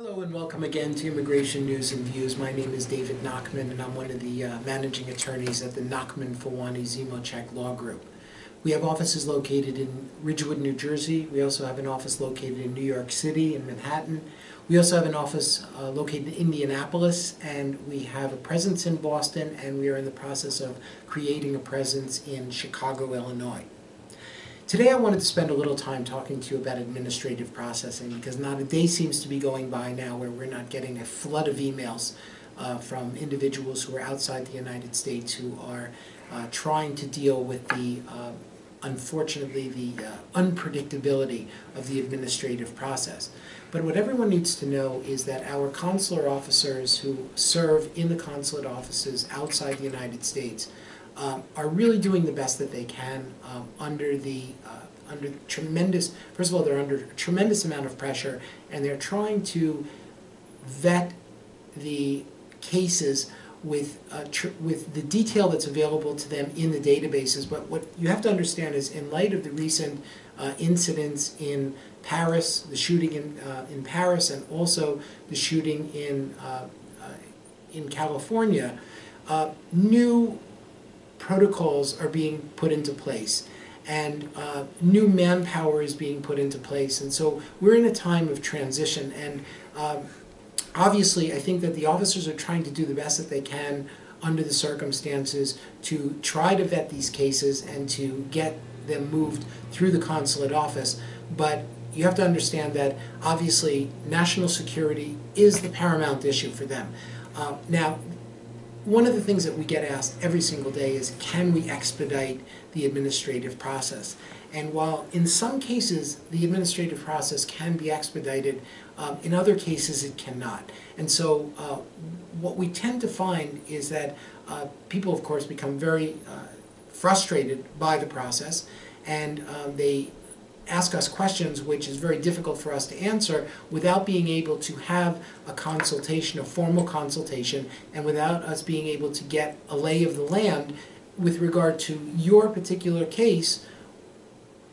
Hello and welcome again to Immigration News and Views. My name is David Nachman and I'm one of the uh, managing attorneys at the Nachman Phulwani Zimovcak Law Group. We have offices located in Ridgewood, New Jersey. We also have an office located in New York City in Manhattan. We also have an office uh, located in Indianapolis and we have a presence in Boston and we are in the process of creating a presence in Chicago, Illinois. Today I wanted to spend a little time talking to you about administrative processing because not a day seems to be going by now where we're not getting a flood of emails uh, from individuals who are outside the United States who are uh, trying to deal with the, uh, unfortunately, the uh, unpredictability of the administrative process. But what everyone needs to know is that our consular officers who serve in the consulate offices outside the United States um, are really doing the best that they can um, under the uh, under tremendous. First of all, they're under a tremendous amount of pressure, and they're trying to vet the cases with uh, with the detail that's available to them in the databases. But what you have to understand is, in light of the recent uh, incidents in Paris, the shooting in uh, in Paris, and also the shooting in uh, uh, in California, uh, new protocols are being put into place and uh, new manpower is being put into place. And so we're in a time of transition. And um, obviously, I think that the officers are trying to do the best that they can under the circumstances to try to vet these cases and to get them moved through the consulate office. But you have to understand that obviously national security is the paramount issue for them. Uh, now, one of the things that we get asked every single day is can we expedite the administrative process? And while in some cases the administrative process can be expedited, um, in other cases it cannot. And so uh, what we tend to find is that uh, people, of course, become very uh, frustrated by the process and um, they ask us questions which is very difficult for us to answer without being able to have a consultation, a formal consultation, and without us being able to get a lay of the land with regard to your particular case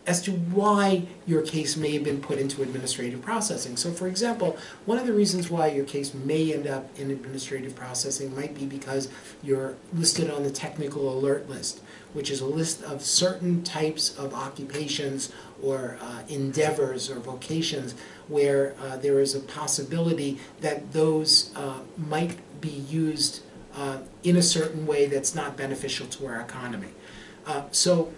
as to why your case may have been put into administrative processing. So for example, one of the reasons why your case may end up in administrative processing might be because you're listed on the technical alert list, which is a list of certain types of occupations or uh, endeavors or vocations where uh, there is a possibility that those uh, might be used uh, in a certain way that's not beneficial to our economy. Uh, so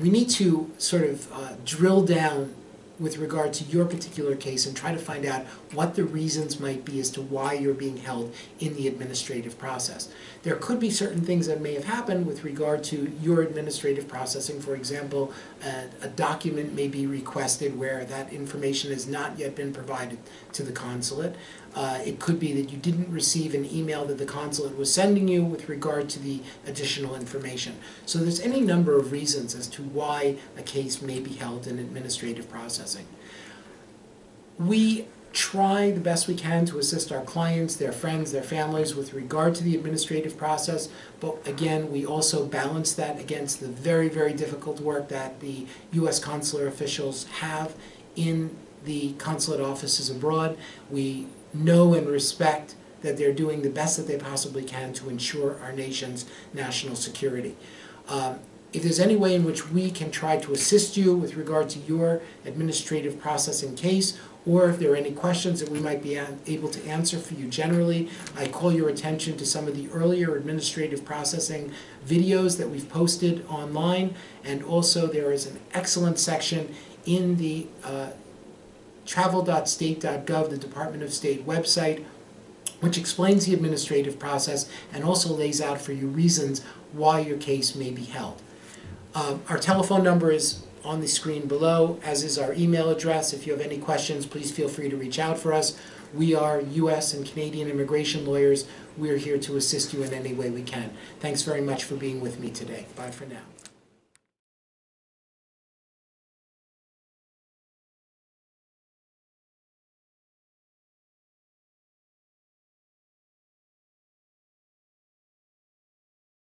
we need to sort of uh, drill down with regard to your particular case and try to find out what the reasons might be as to why you're being held in the administrative process. There could be certain things that may have happened with regard to your administrative processing. For example, a, a document may be requested where that information has not yet been provided to the consulate. Uh, it could be that you didn't receive an email that the consulate was sending you with regard to the additional information. So there's any number of reasons as to why a case may be held in administrative processing. We try the best we can to assist our clients, their friends, their families with regard to the administrative process, but again, we also balance that against the very, very difficult work that the U.S. consular officials have in the consulate offices abroad. We know and respect that they're doing the best that they possibly can to ensure our nation's national security. Um, if there's any way in which we can try to assist you with regard to your administrative processing case, or if there are any questions that we might be able to answer for you generally, I call your attention to some of the earlier administrative processing videos that we've posted online, and also there is an excellent section in the uh, travel.state.gov, the Department of State website, which explains the administrative process and also lays out for you reasons why your case may be held. Uh, our telephone number is on the screen below, as is our email address. If you have any questions, please feel free to reach out for us. We are U.S. and Canadian immigration lawyers. We're here to assist you in any way we can. Thanks very much for being with me today. Bye for now.